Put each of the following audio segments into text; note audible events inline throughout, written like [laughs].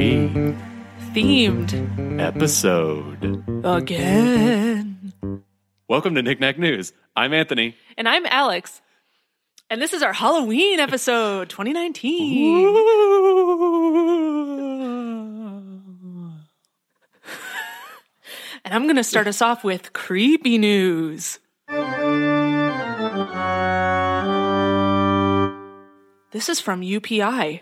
Halloween Themed episode. again. Welcome to Knick Knack News. I'm Anthony. And I'm Alex. And this is our Halloween episode 2019. And I'm going to start us off with creepy news. This is from UPI.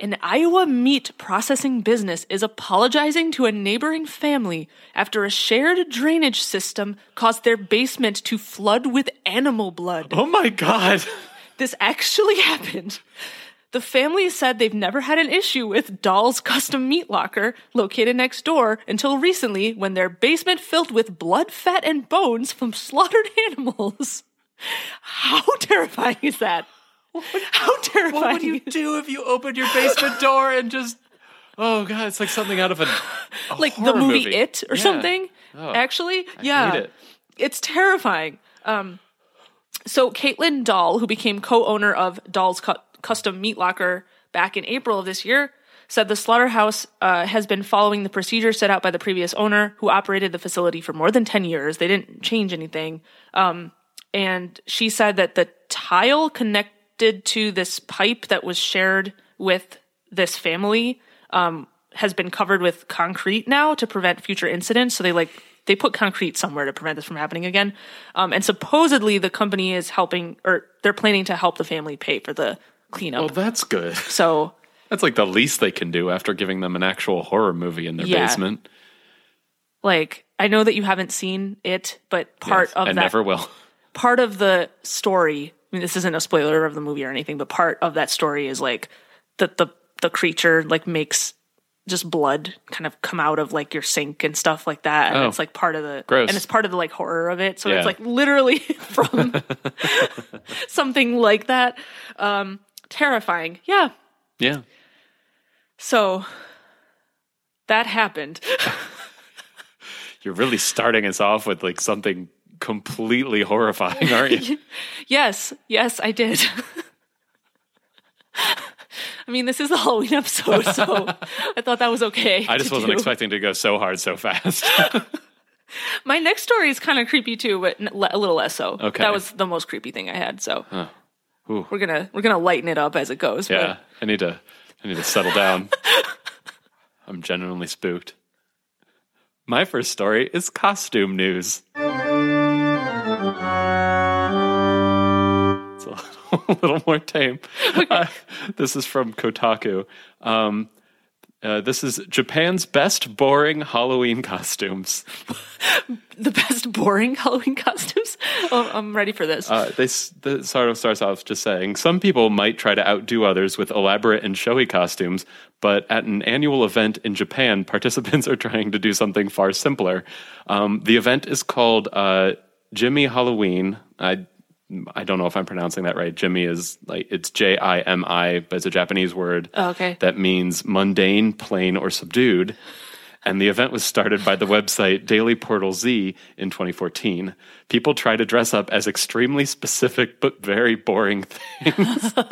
An Iowa meat processing business is apologizing to a neighboring family after a shared drainage system caused their basement to flood with animal blood. Oh my god. This actually [laughs] happened. The family said they've never had an issue with Dahl's custom meat locker located next door until recently when their basement filled with blood, fat, and bones from slaughtered [laughs] animals. How terrifying is that? [laughs] How terrifying. What would you do if you opened your basement door and just Oh god, it's like something out of a, a [laughs] like the horror movie, It or Yeah. something. Oh, Actually, yeah, hate it. it's terrifying. Um, so Caitlin Dahl, who became co-owner of Dahl's Cu- Custom Meat Locker back in April of this year, said the slaughterhouse uh, has been following the procedure set out by the previous owner, who operated the facility for more than ten years. They didn't change anything. Um, and she said that the tile connected to this pipe that was shared with this family um, has been covered with concrete now to prevent future incidents. So they like they put concrete somewhere to prevent this from happening again. Um, and supposedly the company is helping, or they're planning to help the family pay for the cleanup. Well, that's good. so [laughs] That's like the least they can do after giving them an actual horror movie in their Yeah. basement. like I know that you haven't seen it, but part Yes, of and that never will. part of the story I mean this isn't a spoiler of the movie or anything, but part of that story is like that the the creature like makes just blood kind of come out of like your sink and stuff like that. And Oh. it's like part of the Gross. and it's part of the like horror of it. So Yeah. it's like literally [laughs] from [laughs] something like that. Um terrifying. Yeah. Yeah. So that happened. [laughs] You're really starting us off with like something completely horrifying, [laughs] aren't you? yes, yes, I did. [laughs] I mean, this is the Halloween episode, so [laughs] I thought that was okay. I just wasn't do. expecting to go so hard so fast. My next story is kind of creepy too, but a little less so. Okay. that was the most creepy thing I had. So Ooh. we're gonna we're gonna lighten it up as it goes. but- yeah, I need to I need to settle down. I'm genuinely spooked. My first story is costume news. It's a little, [laughs] a little more tame. Uh, this is from Kotaku. Um, uh, this is Japan's best boring Halloween costumes. [laughs] the best boring Halloween costumes. Oh, I'm ready for this. Uh, they the sort of starts off just saying some people might try to outdo others with elaborate and showy costumes, but at an annual event in Japan, [laughs] participants are trying to do something far simpler. Um, the event is called uh, Jimi Halloween. I I don't know if I'm pronouncing that right. Jimi is like it's J I M I, but it's a Japanese word Oh, okay. that means mundane, plain, or subdued. And the event was started by the website Daily Portal Z in 2014. People try to dress up as extremely specific but very boring things. [laughs]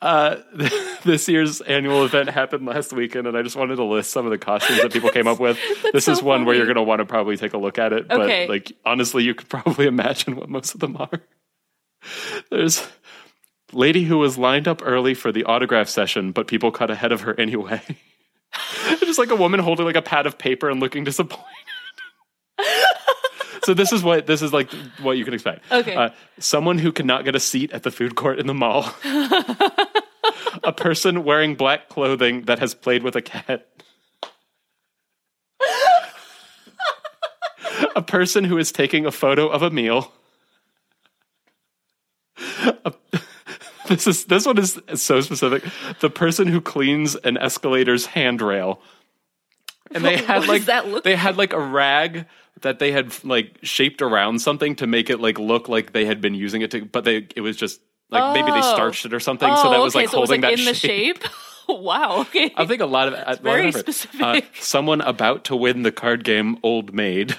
uh, [laughs] [laughs] this year's annual event happened last weekend, and I just wanted to list some of the costumes that people came up with. [laughs] this is so one where you're going to want to probably take a look at it, but Okay. like honestly, you could probably [laughs] imagine what most of them are. There's lady who was lined up early for the autograph session, but people cut ahead of her anyway. Just like a woman holding like a pad of paper and looking disappointed. so this is what this is like what you can expect. Okay. Uh, someone who cannot get a seat at the food court in the mall. A person wearing black clothing that has played with a cat. a person who is taking a photo of a meal. A- this is this one is so specific. The person who cleans an escalator's handrail. And they [laughs] had like that look they had like a rag that they had like shaped around something to make it like look like they had been using it to but they it was just like maybe they Oh. starched it or something oh, so that was okay, like so it was holding like that in the shape. shape. [laughs] wow. Okay. I think a lot of. It's very specific. someone about to win the card game Old Maid.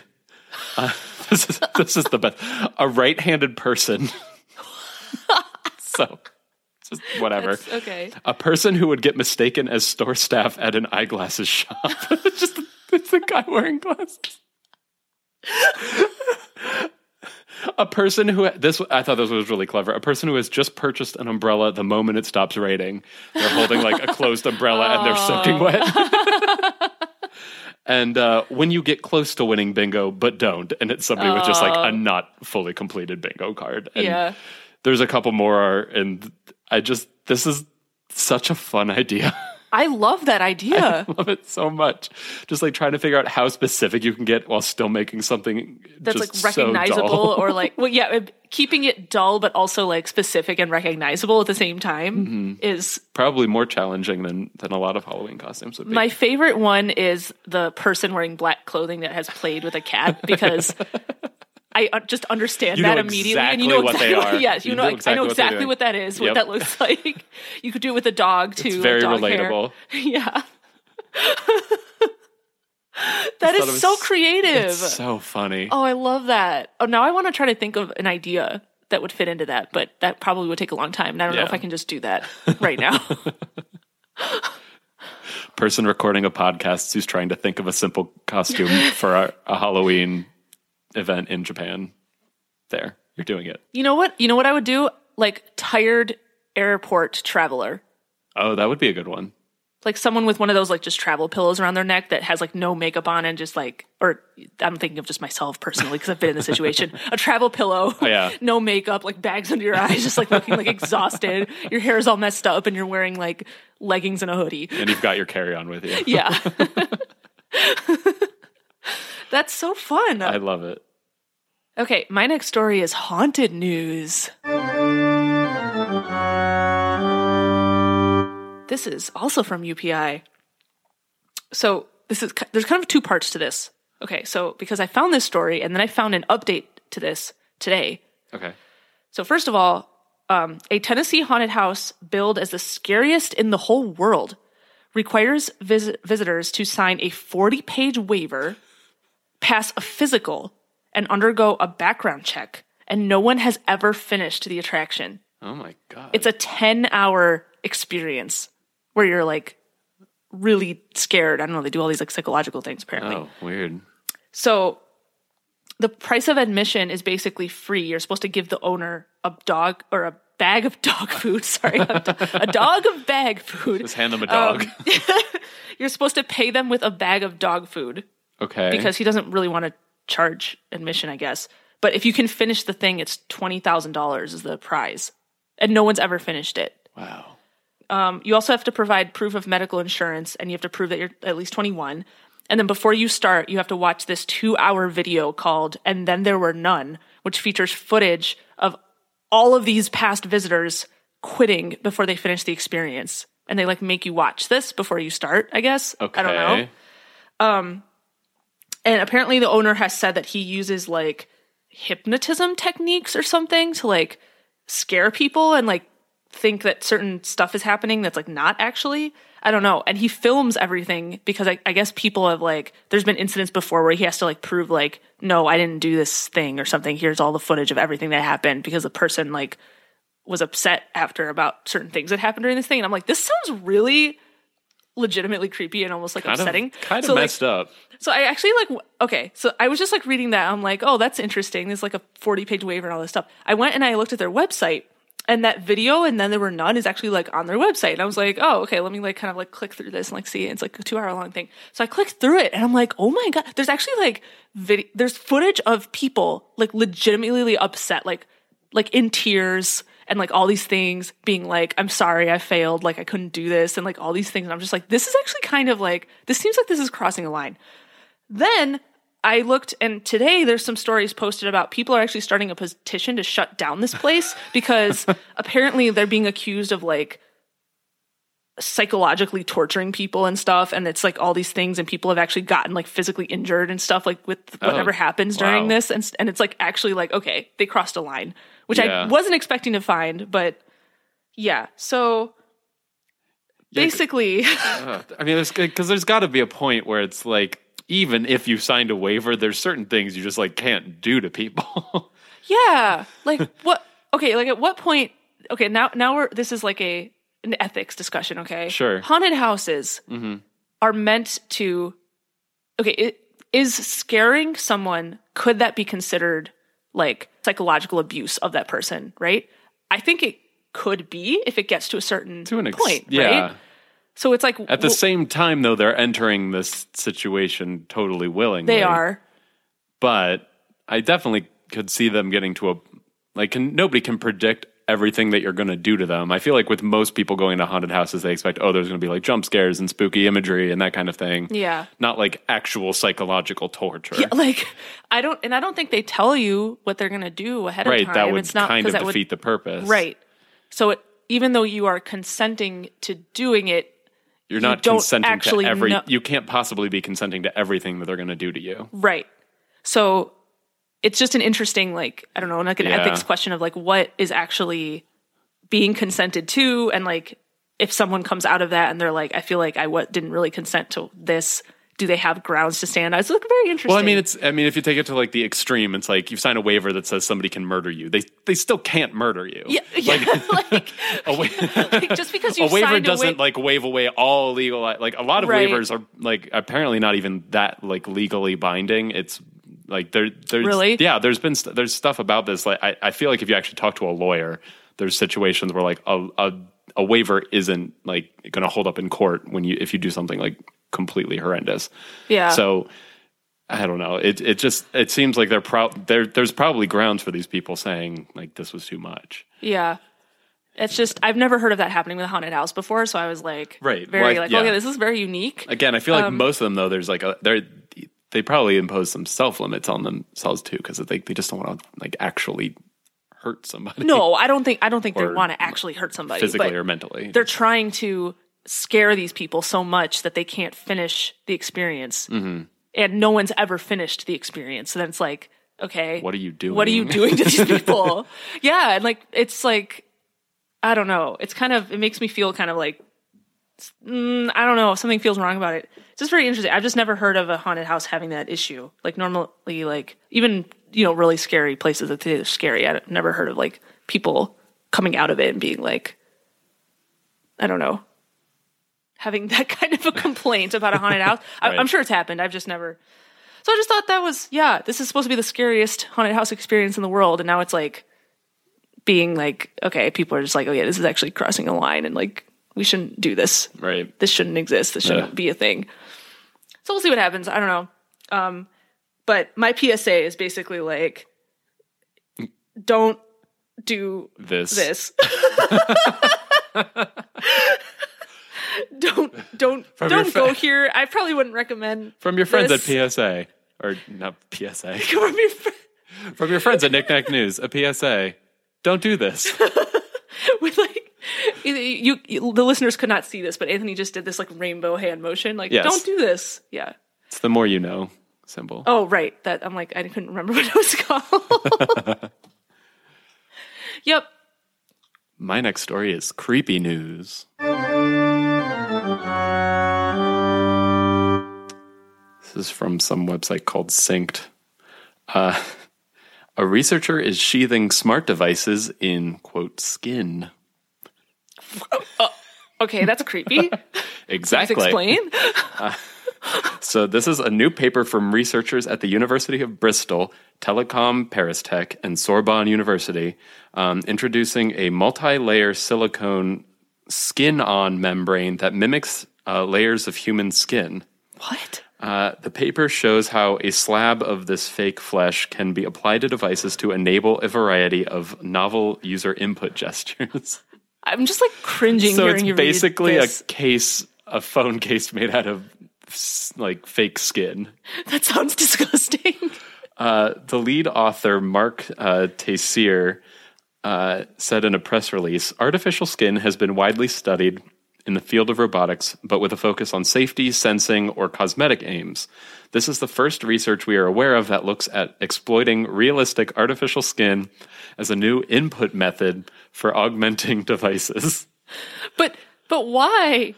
Uh, [laughs] this is this is the best. A right-handed person. [laughs] so Just whatever. That's- okay. A person who would get mistaken as store staff at an eyeglasses shop. just it's a guy wearing glasses. A person who this I thought this was really clever. A person who has just purchased an umbrella the moment it stops raining. They're holding like a closed umbrella and they're soaking wet. [laughs] and uh, when you get close to winning bingo, but don't, and it's somebody with just like a not fully completed bingo card. And Yeah. there's a couple more, and I just this is such a fun idea. [laughs] I love that [laughs] idea. I love it so much. Just like trying to figure out how specific you can get while still making something That's just like so recognizable dull. or like well yeah, keeping it dull but also like specific and recognizable at the same time Mm-hmm. is probably more challenging than than a lot of Halloween costumes would be. My favorite one is the person wearing black clothing that has played with a cat because [laughs] I uh, just understand You that know immediately, and you know exactly know what they exactly [laughs] are. yes, you, You know, know I exactly know what exactly doing. what that is, what Yep. that looks [laughs] like. You could do it with a dog too. it's very dog hair. relatable. [laughs] Yeah. that is was- so creative. It's so funny. oh, I love that. Oh, now I want to try to think of an idea that would fit into that, but that probably would take a long time. And I don't know if I can just do that right now. Person recording a podcast who's trying to think of a simple costume for a, a Halloween event in Japan. There, you're doing it. you know what? You know what I would do? Like tired airport traveler. Oh, that would be a good one. like someone with one of those like just travel pillows around their neck that has like no makeup on and just like or I'm thinking of just myself personally because I've been in the situation. A travel pillow, [laughs] Oh, yeah. [laughs] no makeup, like bags under your eyes, just like looking like exhausted. Your hair is all messed up and you're wearing like leggings and a hoodie. And you've got your carry on with you. Yeah. [laughs] That's so fun. I love it. Okay, my next story is haunted news. This is also from UPI. So this is there's kind of two parts to this. Okay, so because I found this story and then I found an update to this today. Okay. So first of all, um, a Tennessee haunted house billed as the scariest in the whole world requires vis- visitors to sign a 40-page waiver, pass a physical, and undergo a background check. And no one has ever finished the attraction. Oh my god. It's a 10-hour experience where you're like really scared. I don't know. They do all these like psychological things apparently. oh weird. So the price of admission is basically free. You're supposed to give the owner a dog or a bag of dog [laughs] food. Sorry, a, do- a dog of bag food. Just hand them a dog. Um, [laughs] you're supposed to pay them with a bag of dog food okay. because he doesn't really want to charge admission, I guess. But if you can finish the thing, it's twenty thousand dollars is the prize, and no one's ever finished it. wow. Um, you also have to provide proof of medical insurance and you have to prove that you're at least 21. And then before you start, you have to watch this two hour video called And Then There Were None, which features footage of all of these past visitors quitting before they finish the experience. And they like make you watch this before you start, I guess. Okay. I don't know. And apparently the owner has said that he uses like hypnotism techniques or something to like scare people and like think that certain stuff is happening that's like not actually. I don't know. And he films everything because I, I guess people have like, there's been incidents before where he has to like prove like, no, I didn't do this thing or something. Here's all the footage of everything that happened because the person like was upset after about certain things that happened during this thing. And I'm like, this sounds really legitimately creepy and almost like Kind upsetting. of, kind of So, like, messed up. so I actually like okay. So I was just like reading that. I'm like, oh, that's interesting. There's like a 40 page waiver and all this stuff. I went and I looked at their website, and that video and then there were none is actually like on their website. And I was like, oh, okay. Let me like kind of like click through this and like see. it. It's like a two hour long thing. So I clicked through it and I'm like, oh my god. There's actually like video. There's footage of people like legitimately upset, like like in tears and like all these things being like i'm sorry i failed like i couldn't do this and like all these things and i'm just like this is actually kind of like this seems like this is crossing a line then i looked and today there's some stories posted about people are actually starting a petition to shut down this place [laughs] because apparently they're being accused of like psychologically torturing people and stuff and it's like all these things and people have actually gotten like physically injured and stuff like with oh, whatever Oh, happens during wow. this and, and it's like actually like okay they crossed a line which Yeah. i wasn't expecting to find but yeah so Yeah, basically [laughs] Uh, I mean, because there's got to be a point where it's like, even if you signed a waiver, there's certain things you just like can't do to people. [laughs] yeah like what okay like at what point okay, now now we're this is like a an ethics discussion, okay? Sure. Haunted houses are meant to okay, it, is scaring someone could that be considered like psychological abuse of that person, right? I think it could be if it gets to a certain to an ex- point, yeah. right? So it's like At the well, same time, though, they're entering this situation totally willingly. they are. but I definitely could see them getting to a like can, nobody can predict everything that you're going to do to them. I feel like with most people going to haunted houses, they expect oh, there's going to be like jump scares and spooky imagery and that kind of thing. Yeah. not like actual psychological torture. Yeah, like I don't and I don't think they tell you what they're going to do ahead right, of time. Right. that would it's not kind of that would- defeat the purpose. Right. So it, even though you are consenting to doing it, you're not don't consenting actually to every. know- You can't possibly be consenting to everything that they're going to do to you. right. So it's just an interesting, like, I don't know, like an Yeah. ethics question of like what is actually being consented to and like if someone comes out of that and they're like, I feel like I what didn't really consent to this, do they have grounds to stand? It's like very interesting. Well, I mean, it's. I mean, if you take it to like the extreme, it's like you sign a waiver that says somebody can murder you. They they still can't murder you. yeah, yeah, [laughs] [laughs] like, A, wa- [laughs] like, just because you a waiver doesn't a wa- like waive away all legal. Like a lot of Right. waivers are like apparently not even that like legally binding. It's like there there's Really? yeah. There's been st- there's stuff about this. Like I, I feel like if you actually talk to a lawyer, there's situations where like a a, a waiver isn't like going to hold up in court when you if you do something like completely horrendous. yeah. So I don't know. It it just it seems like they're pro- there. There's probably grounds for these people saying like this was too much. Yeah. It's just I've never heard of that happening with a haunted house before, so I was like Right. very Well, I- like, yeah. okay, this is very unique. Again, I feel Um, like most of them though. There's like a they they probably impose some self limits on themselves too because they they just don't want to like actually hurt somebody. No, I don't think I don't think they want to actually hurt somebody. physically or mentally. they're trying to scare these people so much that they can't finish the experience. Mm-hmm. And no one's ever finished the experience. So then it's like, okay, What are you doing? What are you doing to these [laughs] people? yeah, and like it's like I don't know. It's kind of it makes me feel kind of like mm, I don't know. Something feels wrong about it. It's just very interesting. I've just never heard of a haunted house having that issue. Like normally, like even you know really scary places that they're scary. I've never heard of like people coming out of it and being like, I don't know, having [laughs] that kind of a complaint about a haunted house. [laughs] I, Right. I'm sure it's happened. I've just never. So I just thought that was yeah. This is supposed to be the scariest haunted house experience in the world, and now it's like being like okay, people are just like, oh yeah, this is actually crossing a line, and like we shouldn't do this right? this shouldn't exist. This shouldn't Yeah. be a thing. So we'll see what happens. I don't know. Um, but my PSA is basically like, don't do This this. [laughs] [laughs] don't don't From don't fa- go here. I probably wouldn't recommend from your friends this. at PSA or not PSA [laughs] From your fr- from your friends at Knick Knack News. A PSA. Don't do this. with like you, you the listeners could not see this, but Anthony just did this like rainbow hand motion. Like, Yes. don't do this. Yeah. It's the more you know symbol. Oh, right. That I'm like, I couldn't remember [laughs] what it was called. [laughs] yep. My next story is creepy news. This is from some website called Synced. Uh, [laughs] a researcher is sheathing smart devices in, quote, skin. [laughs] Okay, that's creepy. [laughs] Exactly. explain. [laughs] So, this is a new paper from researchers at the University of Bristol, Telecom Paris Tech, and Sorbonne University, um, introducing a multi layer silicone skin on membrane that mimics uh, layers of human skin. What? Uh, the paper shows how a slab of this fake flesh can be applied to devices to enable a variety of novel user input gestures. I'm just like cringing so hearing it's basically a case, a phone case made out of like fake skin. [laughs] That sounds disgusting. [laughs] Uh, the lead author, Marc uh, Teyssier, uh, said in a press release artificial skin has been widely studied in the field of robotics, but with a focus on safety, sensing, or cosmetic aims. This is the first research we are aware of that looks at exploiting realistic artificial skin as a new input method for augmenting [laughs] devices. but but why?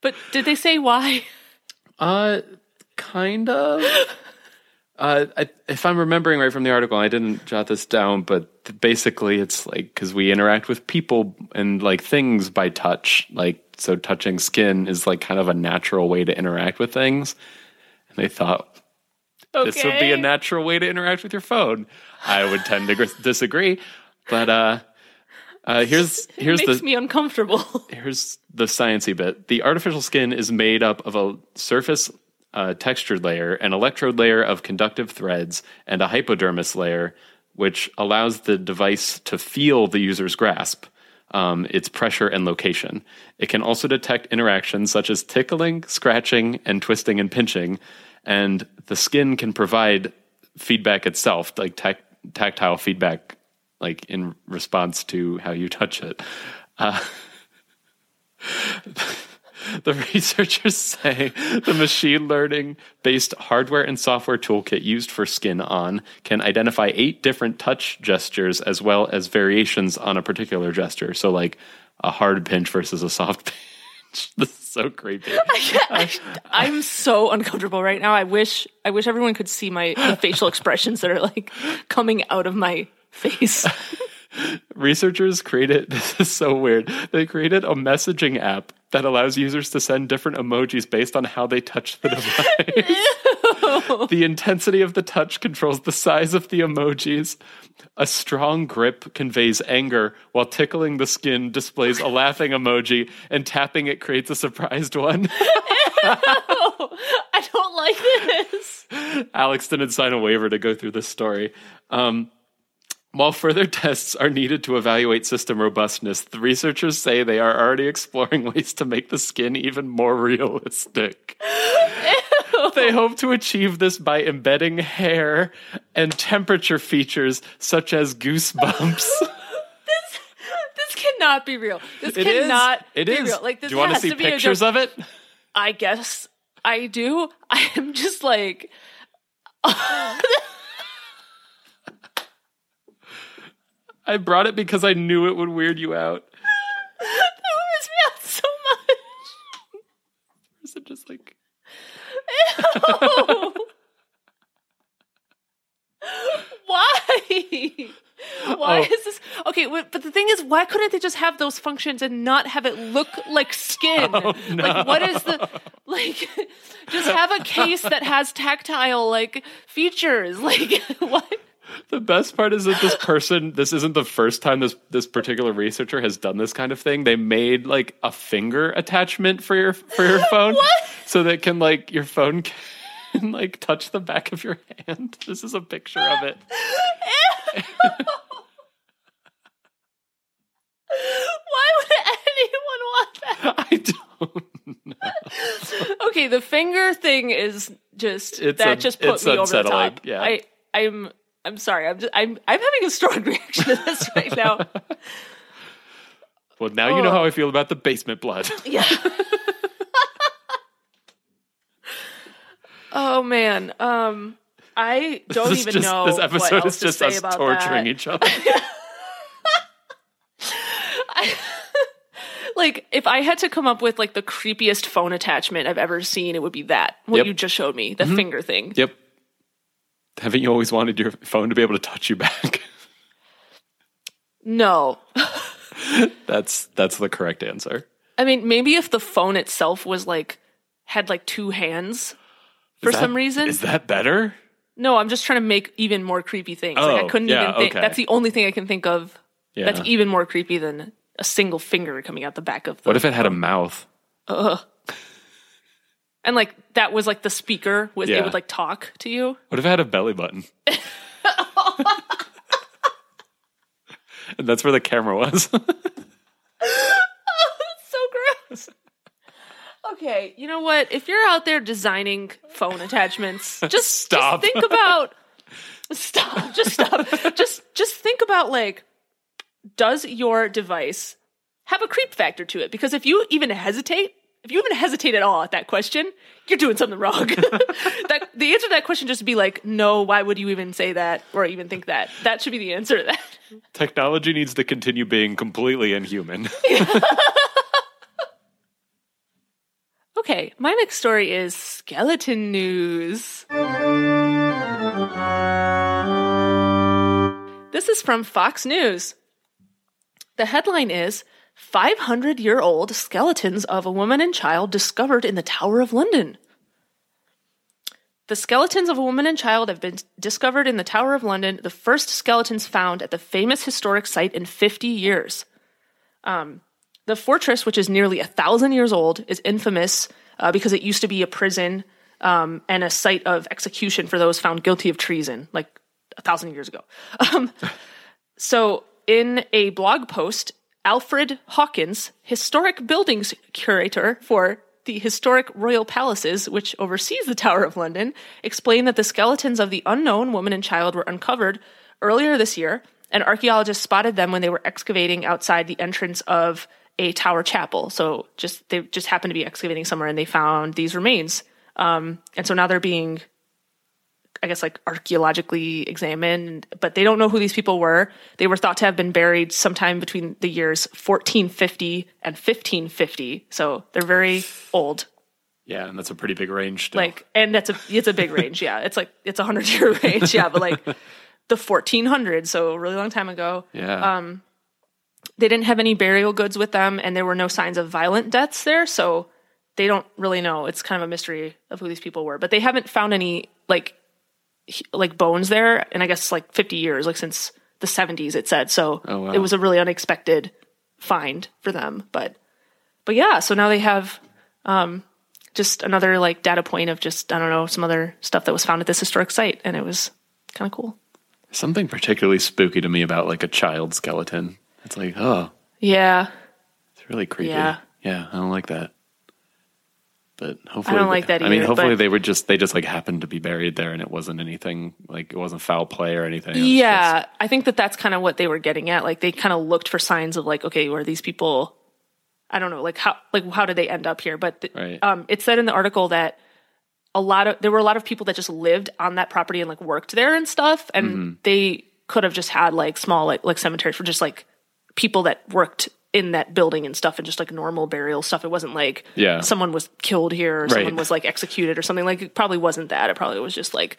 But did they say why? Uh, kind of. [laughs] Uh, I, if I'm remembering right from the article, I didn't jot this down, but basically it's like because we interact with people and like things by touch, like so touching skin is like kind of a natural way to interact with things. And they thought this would be a natural way to interact with your phone. I would tend to disagree, but uh, uh, here's [laughs] here's it makes the me uncomfortable. [laughs] here's the sciencey bit. The artificial skin is made up of a surface uh, textured layer, an electrode layer of conductive threads, and a hypodermis layer, which allows the device to feel the user's grasp, um, its pressure and location. It can also detect interactions such as tickling, scratching, and twisting and pinching. And the skin can provide feedback itself, like tac- tactile feedback, like in response to how you touch it. [laughs] [laughs] The researchers say the machine learning based hardware and software toolkit used for Skin On can identify eight different touch gestures as well as variations on a particular gesture. So, like a hard pinch versus a soft [laughs] pinch. [laughs] This is so creepy. I'm so uncomfortable right now. I wish I wish everyone could see my facial expressions that are like coming out of my face. Researchers created [laughs] this is so weird. They created a messaging app that allows users to send different emojis based on how they touch the [laughs] device. [laughs] the intensity of the touch controls the size of the emojis. A strong grip conveys anger, while tickling the skin displays a laughing emoji, and tapping it creates a surprised one. I don't like this. Alex didn't sign a waiver to go through this story. Um, while further tests are needed to evaluate system robustness, the researchers say they are already exploring ways to make the skin even more realistic. [laughs] they hope to achieve this by embedding hair and temperature features such as goosebumps. [laughs] This this cannot be real. This It is. cannot It be is. real. Like this Do you want to see to be a pictures of it? I guess I do. [laughs] I am just like I brought it because I knew it would weird you out. [laughs] that weirds me out so much. Is it just like Ew. [laughs] Why? Why Oh. is this okay? But but the thing is, why couldn't they just have those functions and not have it look like skin? [laughs] Oh, Like, what is the like? Just have a case that has tactile like features. Like what? The best part is that this person, this isn't the first time this this particular researcher has done this kind of thing. They made like a finger attachment for your for your [laughs] phone, so that can like your phone [laughs] can like touch the back of your hand. [laughs] This is a picture of it. Why would anyone want that? I don't. Know. okay, the finger thing is just It's that just put me over the top. yeah. I I'm I'm sorry. I'm just I'm I'm having a strong [laughs] reaction to this right now. Well, now you know Oh. how I feel about the basement blood. [laughs] Yeah. [laughs] oh man. Um I don't even just- know this what episode else is to just say us about torturing that. each other. Like if I had to come up with like the creepiest phone attachment I've ever seen, it would be that. What Yep. Mm-hmm. you just showed me, the finger thing. yep. Haven't you always wanted your phone to be able to touch you back? No. [laughs] that's that's the correct answer. I mean, maybe if the phone itself was like had like two hands for that- some reason. Is that better? no, I'm just trying to make even more creepy things. like I Oh, couldn't yeah, even think. okay. That's the only thing I can think of Yeah. that's even more creepy than a single finger coming out the back of the. What if it had a mouth? And like that was like the speaker was Yeah. it would like talk to you. What if it had a belly button? [laughs] and that's where the camera was. [laughs] so gross. Okay, you know what? If you're out there designing phone attachments, [laughs] just Stop. Just think about. Stop. Just stop. just just think about like, does your device have a creep factor to it? Because if you even hesitate, if you even hesitate at all at that question, you're doing something wrong. [laughs] that the answer to that question just be like, no. Why would you even say that or even think that? That should be the answer to that. Technology needs to continue being completely inhuman. [laughs] Okay, my next story is skeleton news. This is from Fox News. The headline is 500 year old skeletons of a woman and child discovered in the Tower of London. The skeletons of a woman and child have been discovered in the Tower of London, the first skeletons found at the famous historic site in 50 years. Um, the fortress, which is nearly a thousand years old, is infamous uh, because it used to be a prison um, and a site of execution for those found guilty of treason, like a thousand years ago. [laughs] Um, so, in a blog post, Alfred Hawkins, historic buildings curator for the Historic Royal Palaces, which oversees the Tower of London, explained that the skeletons of the unknown woman and child were uncovered earlier this year, and archaeologists spotted them when they were excavating outside the entrance of a tower chapel. So just they just happened to be excavating somewhere and they found these remains. Um, and so now they're being I guess like archaeologically examined, but they don't know who these people were. They were thought to have been buried sometime between the years 1450 and 1550. So they're very old. Yeah, and that's a pretty big range. Still. Like, and that's a it's a big range. Yeah, it's like it's a hundred year [laughs] range. Yeah, but like the 1400s, so a really long time ago. yeah, Um, they didn't have any burial goods with them, and there were no signs of violent deaths there. So they don't really know. It's kind of a mystery of who these people were. But they haven't found any like like bones there, and I guess like 50 years, like since the 70s. It said so. Oh, wow. It was a really unexpected find for them. But but yeah, so now they have um, just another like data point of just I don't know some other stuff that was found at this historic site, and it was kind of cool. something particularly spooky to me about like a child skeleton. It's like, oh, Yeah, it's really creepy. Yeah. yeah, I don't like that. But hopefully, don't like that either, I mean, hopefully they were just they just like happened to be buried there, and it wasn't anything like it wasn't foul play or anything. Yeah, I think that that's kind of what they were getting at. Like they kind of looked for signs of like, okay, were these people? I don't know, like how like how did they end up here? But th- Right. um, it said in the article that a lot of there were a lot of people that just lived on that property and like worked there and stuff, and Mm-hmm. they could have just had like small like like cemeteries for just like people that worked in that building and stuff and just like normal burial stuff. It wasn't like Yeah. someone was killed here or someone was like executed or something. Like it probably wasn't that. It probably was just like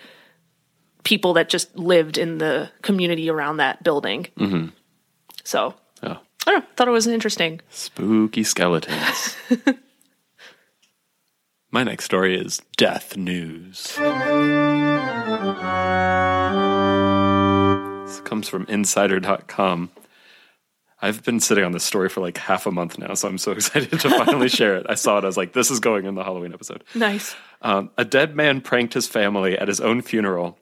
people that just lived in the community around that building. Mm-hmm. So Oh, I don't know. Thought it was interesting. spooky skeletons. [laughs] My next story is death news. This comes from insider.com. I've been sitting on this story for like half a month now, so I'm so [laughs] excited to finally [laughs] share it. I saw it, I was like, this is going in the Halloween episode. Nice. Um, a dead man pranked his family at his own funeral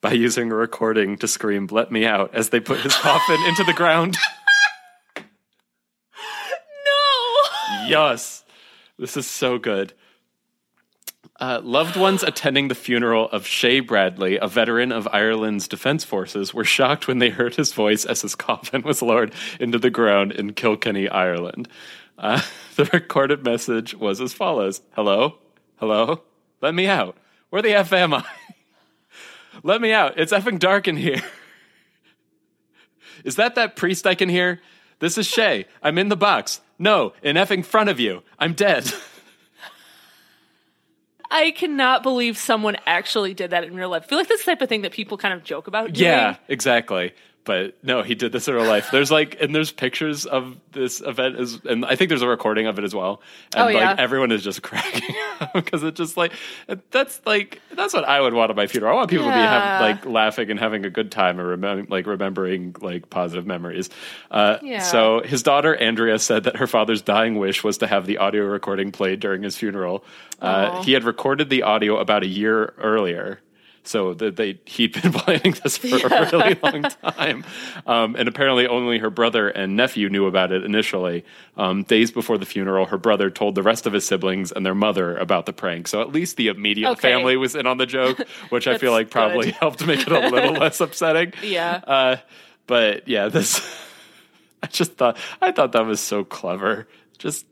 by using a recording to scream, Let me out, as they put his coffin [laughs] into the ground. No. Yes. This is so good. Uh, loved ones attending the funeral of Shay Bradley, a veteran of Ireland's Defence Forces, were shocked when they heard his voice as his [laughs] coffin was lowered into the ground in Kilkenny, Ireland. Uh, [laughs] the recorded message was as follows Hello? Hello? Let me out. Where the F am I? [laughs] Let me out. It's effing dark in here. Is that that priest I can hear? This is Shay. I'm in the box. No, in effing front of you. I'm dead. I cannot believe someone actually did that in real life. I feel like that's the type of thing that people kind of joke about. Doing. yeah, exactly. But no, he did this in real life. There's like, and there's pictures of this event, as, and I think there's a recording of it as well. And Oh, like everyone is just [laughs] cracking up because it's just like that's like that's what I would want at my funeral. I want people to be have, like laughing and having a good time and remem- like remembering like positive memories. Uh, Yeah. So his daughter Andrea said that her father's dying wish was to have the audio recording played during his funeral. Uh, he had recorded the audio about a year earlier. So that they he'd been [laughs] planning this for a really long time, um, and apparently only her brother and nephew knew about it initially. Um, days before the funeral, her brother told the rest of his siblings and their mother about the prank. So at least the immediate Okay. family was in on the joke, [laughs] which I feel like probably good. helped make it a little less [laughs] upsetting. Yeah. Uh, but yeah, this I just thought I thought that was so clever. Just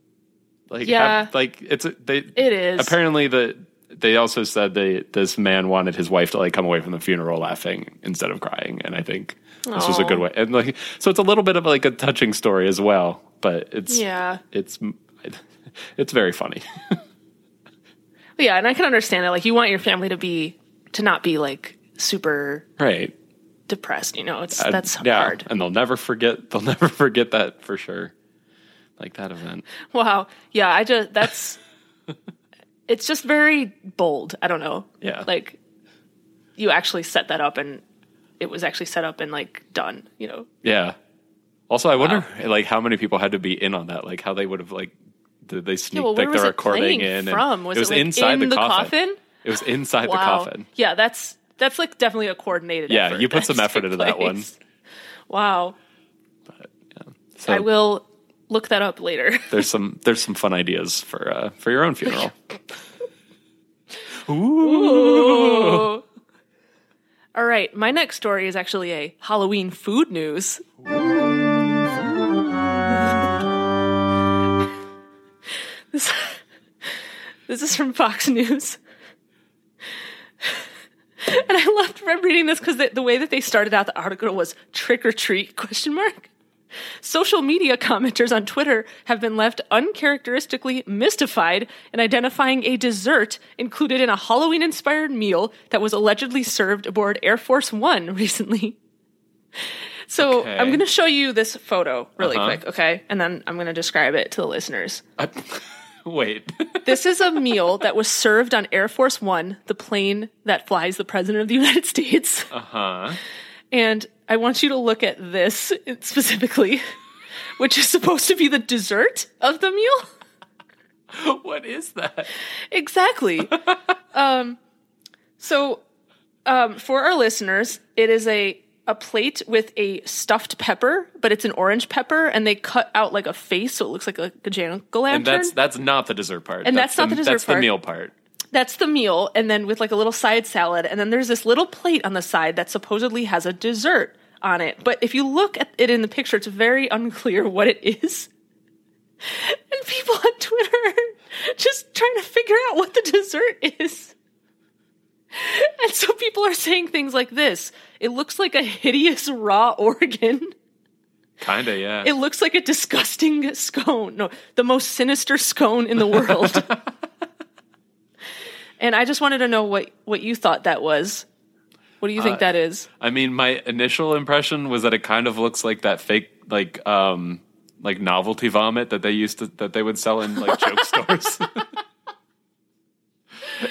like Yeah. have- like it's a, they It is. apparently the they also said they this man wanted his wife to like come away from the funeral laughing instead of crying, and I think this was a good way. And like so, it's a little bit of like a touching story as well, but it's Yeah. it's it's very funny. [laughs] Yeah, and I can understand that. Like, you want your family to be to not be like super Right. depressed. You know, it's Uh, that's yeah, hard. and they'll never forget. They'll [laughs] never forget that for sure. Like that event. Wow. Yeah, I just that's [laughs] it's just very bold. I don't know. Yeah. Like you actually set that up and it was actually set up and like done, you know. Yeah. Also, I wonder like how many people had to be in on that. Like how they would have like did they sneak well, where like the it recording in? from? Was it it, was like, inside in the, the coffin. coffin? It was inside the Wow. coffin. Yeah, that's that's like definitely a coordinated Yeah, effort you put some [laughs] effort into that one. place. Wow. So I will look that up later. [laughs] there's some there's some fun ideas for uh, for your own funeral. [laughs] Ooh. All right, my next story is actually a Halloween food news. [laughs] this, this is from Fox News. And I loved reading this because the, the way that they started out the article was trick or treat question mark. Social media commenters on Twitter have been left uncharacteristically mystified in identifying a dessert included in a Halloween inspired meal that was allegedly served aboard Air Force One [laughs] recently. So Okay. I'm going to show you this photo really Uh-huh. quick, okay? And then I'm going to describe it to the listeners. [laughs] Wait. [laughs] This is a meal that was served on Air Force One, the plane that flies the President of the United States. Uh huh. And I want you to look at this [laughs] specifically, [laughs] which is supposed to be the dessert of the meal. [laughs] what is that? Exactly. um, so, um, for our listeners, it is a a plate with a stuffed pepper, but it's an orange pepper, and they cut out like a face, so it looks like a, a jack o' lantern. And that's that's not the dessert part. And that's not the dessert That's part. the meal part. That's the meal, and then with like a little side salad, and then there's this little plate on the side that supposedly has a dessert on it. But if you look at it in the picture, it's very unclear what it is. [laughs] And people on Twitter are just trying to figure out what the dessert is. [laughs] And so people are saying things like this It looks like a hideous raw [laughs] organ. Kinda, yeah. It looks like a disgusting scone. No, the most sinister scone in the world. And I just wanted to know what what you thought that was. What do you think Uh, that is? I mean, my initial impression was that it kind of looks like that fake, like, um, like novelty vomit that they used to that they would sell in like [laughs] joke stores. [laughs]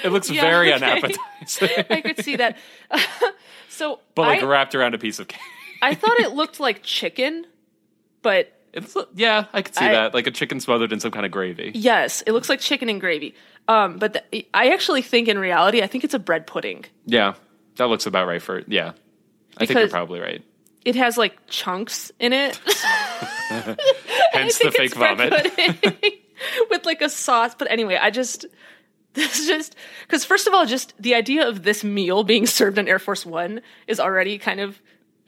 it looks Yeah, very okay. unappetizing, [laughs] I could see that. so but like I, wrapped around a piece of cake. I thought it looked like chicken, but It's yeah, I could see I- that, like a chicken smothered in some kind of gravy. yes, it looks like chicken and gravy. Um, but the, I actually think in reality, I think it's a bread pudding. Yeah, that looks about right for yeah. I think you're probably right. It has like chunks in it. [laughs] Hence [laughs] the fake vomit. [laughs] with like a sauce. But anyway, I just this is just because first of all, just the idea of this meal being served on Air Force One is already kind of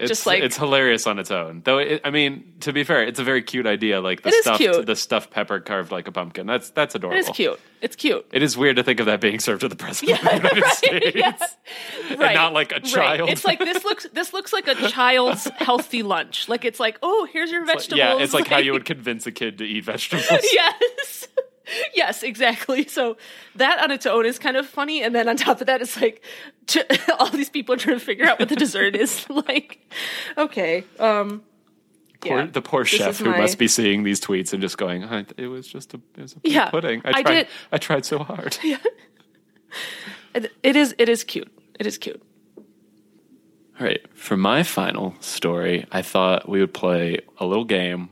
It's, just like it's hilarious on its own. Though it, I mean, to be fair, it's a very cute idea. Like the It is stuffed cute. the stuffed pepper carved like a pumpkin. That's that's adorable. it's cute. It's cute. It is weird to think of that being served to the president [laughs] of the United right, States. [laughs] yeah. Right. not like a Right. child. It's like this looks this looks like a child's [laughs] healthy lunch. Like it's like, oh, here's your vegetables. Yeah, it's like how you would convince a kid to eat vegetables. yes. [laughs] Yes, exactly. [laughs] So that on its own is kind of funny, and then on top of that, it's like t- [laughs] all these people are trying to figure out what the dessert is. like, okay, um, Poor, yeah. the poor chef who my- must be seeing these tweets and just going, "Huh, "It was just a, it was a Yeah, pudding. I I tried. did- I tried so hard." It- it is. It is cute. It is cute. All right, for my final story, I thought we would play a little game.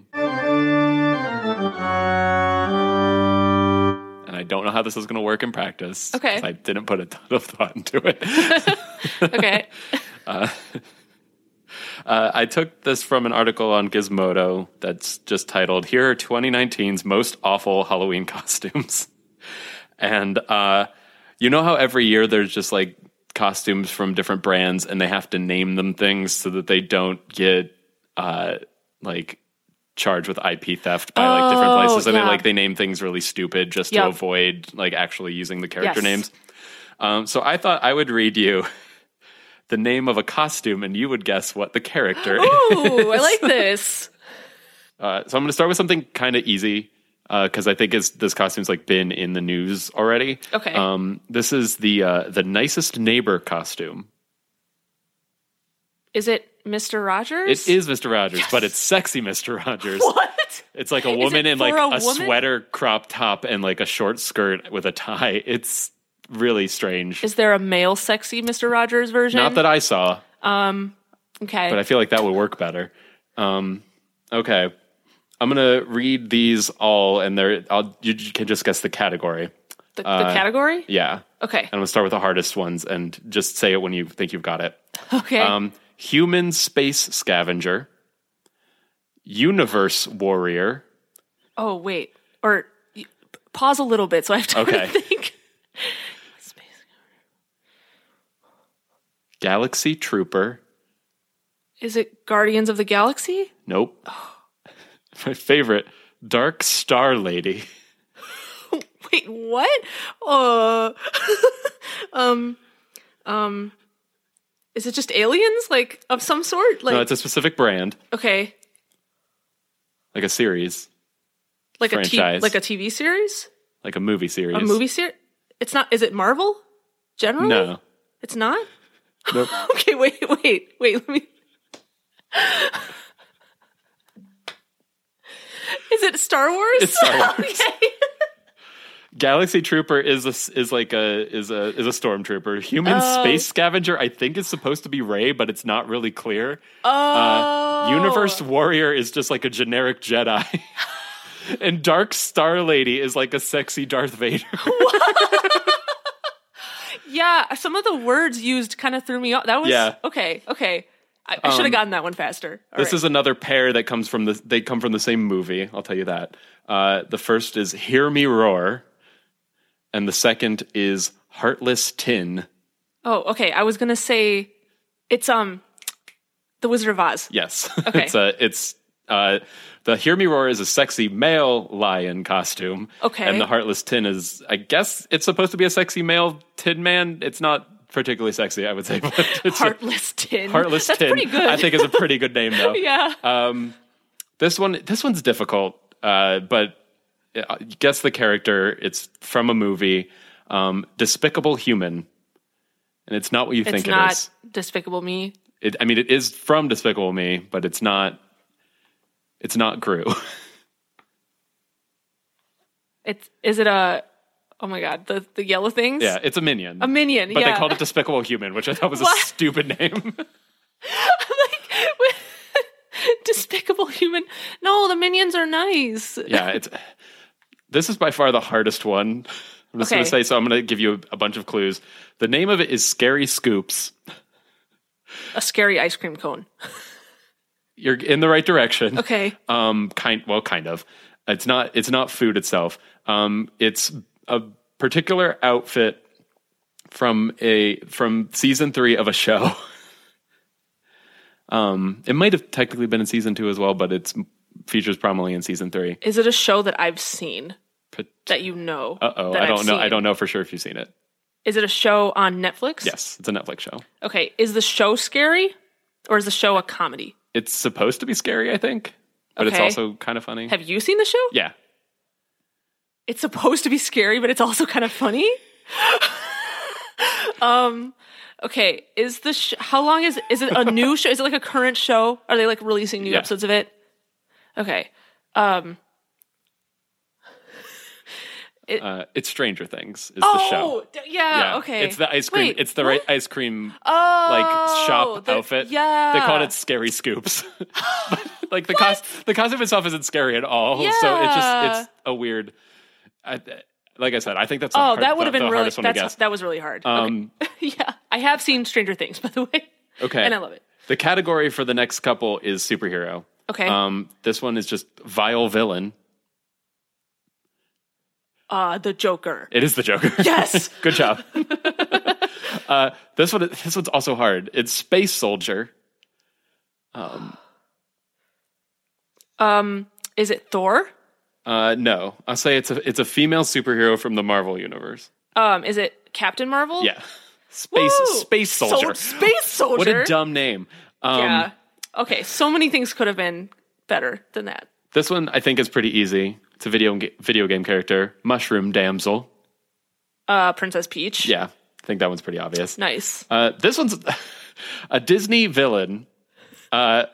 I don't know how this is going to work in practice. Okay. I didn't put a ton of thought into it. [laughs] Okay. [laughs] Uh, I took this from an article on Gizmodo that's just titled "Here are 2019's most awful Halloween [laughs] costumes," and uh, you know how every year there's just like costumes from different brands, and they have to name them things so that they don't get uh, like charged with IP theft by like different Oh, places, and yeah. they like they name things really stupid just to avoid like actually using the character Yes. names. Um, so I thought I would read you [laughs] the name of a costume, and you would guess what the character is. Ooh, I like [laughs] this. Uh, so I'm going to start with something kind of easy because I think it's, this costume's like been in the news already. Okay. Um, this is the uh, the nicest neighbor costume. Is it Mr. Rogers? It is Mr. Rogers, but it's sexy Mr. Rogers. What? It's like a woman in like a a, sweater crop top and like a short skirt with a tie. It's really strange. Is there a male sexy Mr. Rogers version? Not that I saw, okay. but I feel like that would work better. Um, okay, I'm gonna read these all, and they're. I'll you can just guess the category. the, the uh, category? Yeah, Okay. And I'm gonna start with the hardest ones, and just say it when you think you've got it. Okay. Um, human space scavenger, universe warrior. oh, wait. Or pause a little bit so I have time Okay. to think. [laughs] Space. Galaxy Trooper. Is it Guardians of the Galaxy? Nope. [laughs] My favorite, Dark Star Lady. [laughs] Wait, what? Uh, um, um, is it just aliens, like of some sort? Like, No, it's a specific brand, okay, like a series, like a t- franchise. like a TV series, like a movie series. a movie series. It's not. Is it Marvel? Generally, No. it's not. [laughs] Nope. [laughs] Okay, wait, wait, wait. Let me. [laughs] Is it Star Wars? It's Star Wars. okay. Galaxy Trooper is a, is like a is a is a stormtrooper. Human Oh. space scavenger, I think, is supposed to be Rey, but it's not really clear. Oh, Universe Warrior is just like a generic Jedi. [laughs] and Dark Star Lady is like a sexy Darth Vader. [laughs] Yeah, some of the words used kind of threw me off. That was Yeah. okay. Okay, I, I should have gotten that one faster. All This right. is another pair that comes from the they come from the same movie, I'll tell you that. Uh, the first is Hear Me Roar, and the second is Heartless Tin. oh, okay. I was gonna say it's um, the Wizard of Oz. Yes. [laughs] Okay. it's a it's uh the Hear Me Roar is a sexy male lion costume. Okay. And the Heartless Tin is I guess it's supposed to be a sexy male tin man. It's not particularly sexy, I would say, [laughs] but it's a Heartless Tin. Heartless That's Tin. pretty good. I think is a pretty good name though. [laughs] yeah. Um, this one, this one's difficult, uh, but guess the character. It's from a movie, um, Despicable Human, and it's not what you think it's think not it is. Despicable Me. It, I mean, it is from Despicable Me, but it's not. It's not Gru. [laughs] It's is it a? Oh my god, the the yellow things. yeah, it's a minion. a minion. but yeah. they called it Despicable Human, which I thought was [laughs] What? a stupid name. [laughs] like Despicable Human. No, the minions are nice. yeah, it's. This is by far the hardest one. I'm just going to say so. I'm going to give you a, bunch of clues. The name of it is Scary Scoops. A scary ice cream cone. You're in the right direction. Okay. Um, kind well, kind of. It's not. It's not food itself. Um, it's a particular outfit from a from season three of a show. [laughs] Um, it might have technically been in season two as well, but it's features prominently in season three. Is it a show that I've seen that you know? uh oh, I I've don't know. I seen? don't know for sure if you've seen it. Is it a show on Netflix? Yes, it's a Netflix show. Okay. Is the show scary, or is the show a comedy? It's supposed to be scary, I think, but it's Okay. also kind of funny. Have you seen the show? yeah, It's supposed to be scary, but it's also kind of funny. [laughs] um. Okay. Is the sh- how long is is it a new [laughs] show? Is it like a current show? Are they like releasing new Yeah. episodes of it? Okay. Um. Uh, it's Stranger Things is the show. Oh, d- yeah, Okay. It's the ice cream. Wait, it's the what? right ice cream Oh, like shop the- outfit. Yeah. They called it Scary Scoops. [laughs] [laughs] like the cost, the costume itself isn't scary at all. Yeah. So it's just it's a weird. I, like I said, I think that's Oh, hard- that would have been really. hardest one to That's that was really hard. Um, okay. [laughs] yeah, I have seen Stranger Things, by the way, okay, and I love it. The category for the next couple is superhero. Okay. Um, this one is just vile villain. Uh, the Joker. It is the Joker. [laughs] Yes. Good job. [laughs] uh, this one, this one's also hard. It's Space Soldier. Um, Um, is it Thor? uh, no, I'll say it's a it's a female superhero from the Marvel universe. Um, is it Captain Marvel? Yeah, space Woo! space soldier. Sol- space soldier. [laughs] what a dumb name. Um, Yeah. Okay, so many things could have been better than that. This one I think is pretty easy. It's a video video game character, Mushroom Damsel. Uh, Princess Peach. Yeah, I think that one's pretty obvious. Nice. Uh, this one's [laughs] a Disney villain. Uh,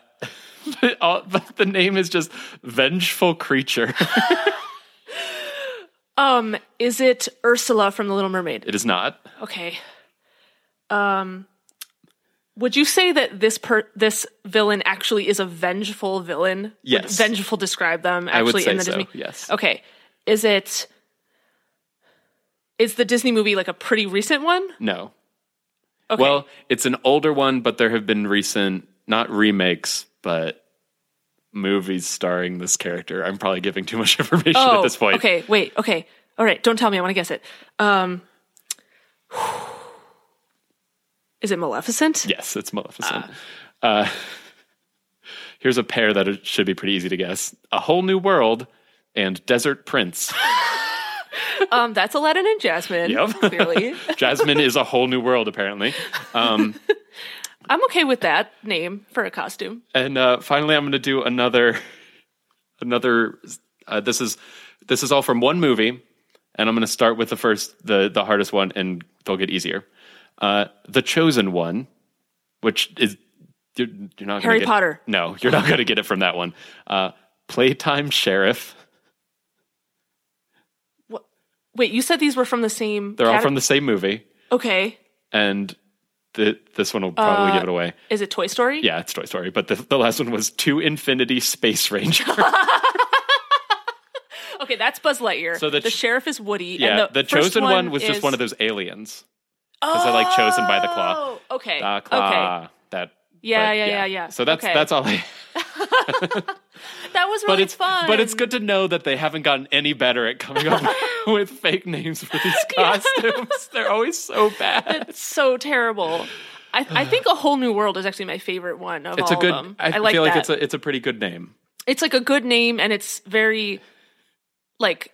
[laughs] all- but the name is just Vengeful Creature. [laughs] Um, is it Ursula from The Little Mermaid? it is not. Okay. Um, would you say that this per this villain actually is a vengeful villain? Would Yes. vengeful describe them I would actually say in the so, Disney? yes. Okay. Is it? Is the Disney movie like a pretty recent one? No. Okay. Well, it's an older one, but there have been recent, not remakes, but movies starring this character. I'm probably giving too much [laughs] information at this point. Oh, Okay, wait, okay. All right, don't tell me, I want to guess it. Um Is it Maleficent? Yes, it's Maleficent. Uh, [laughs] here's a pair that it should be pretty easy to guess: A Whole New World and Desert Prince. [laughs] Um that's Aladdin and Jasmine. Yep. Clearly. [laughs] Jasmine is a whole new world, apparently. I'm okay with that name for a costume. And uh, finally, I'm going to do another, another. Uh, this is this is all from one movie, and I'm going to start with the first, the the hardest one, and they'll get easier. Uh, the Chosen One, which is you're, you're not gonna Harry get, Potter. No, you're not going to get it from that one. Uh, Playtime Sheriff. Wait, you said these were from the same They're all from the same movie, Okay. and the, this one will probably Uh, give it away. Is it Toy Story? Yeah, it's Toy Story, but the, the last one was To Infinity Space Ranger. [laughs] Okay, that's Buzz Lightyear. So the the ch- sheriff is Woody. Yeah, and the, the, chosen one, was is... just one of those aliens. Because they're like chosen by the claw. Oh, okay. Ah, Okay. That. Yeah, but, yeah, yeah, yeah. So that's Okay. that's all. I, [laughs] That was but really it's fun. but it's good to know that they haven't gotten any better at coming up [laughs] with fake names for these [laughs] costumes. They're always so bad. It's so terrible. I, I think a whole new world is actually my favorite one of It's all a good. of them. I, like feel like that. it's a it's a pretty good name. it's like a good name and it's very like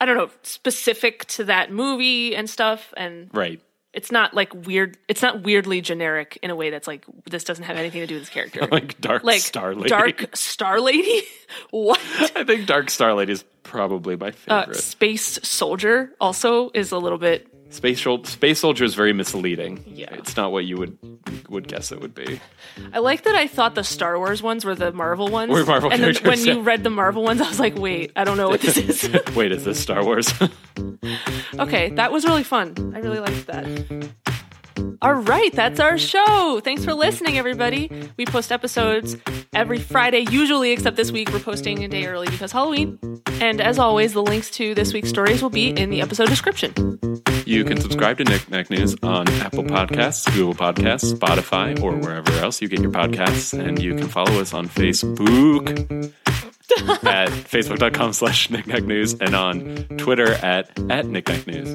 I don't know specific to that movie and stuff and Right. It's not like weird it's not weirdly generic in a way that's like this doesn't have anything to do with this character. [laughs] Like Dark like Star Lady. Dark Star Lady? [laughs] what? I think Dark Star Lady is probably my Uh, favorite. Space Soldier also is a little bit Space Space Soldier is very misleading. Yeah. It's not what you would would guess it would be. I like that I thought the Star Wars ones were the Marvel ones. Were Marvel and characters, when you read the Marvel ones, I was like, wait, I don't know what this is. [laughs] Wait, is this Star Wars? [laughs] okay, that was really fun. I really liked that. All right, that's our show. Thanks for listening, everybody. We post episodes every Friday, usually, except this week we're posting a day early because Halloween. And as always, the links to this week's stories will be in the episode description. You can subscribe to Nick Nack News on Apple Podcasts, Google Podcasts, Spotify, or wherever else you get your podcasts. And you can follow us on Facebook [laughs] at facebook.com slash knickknack news and on Twitter at, at knickknack news.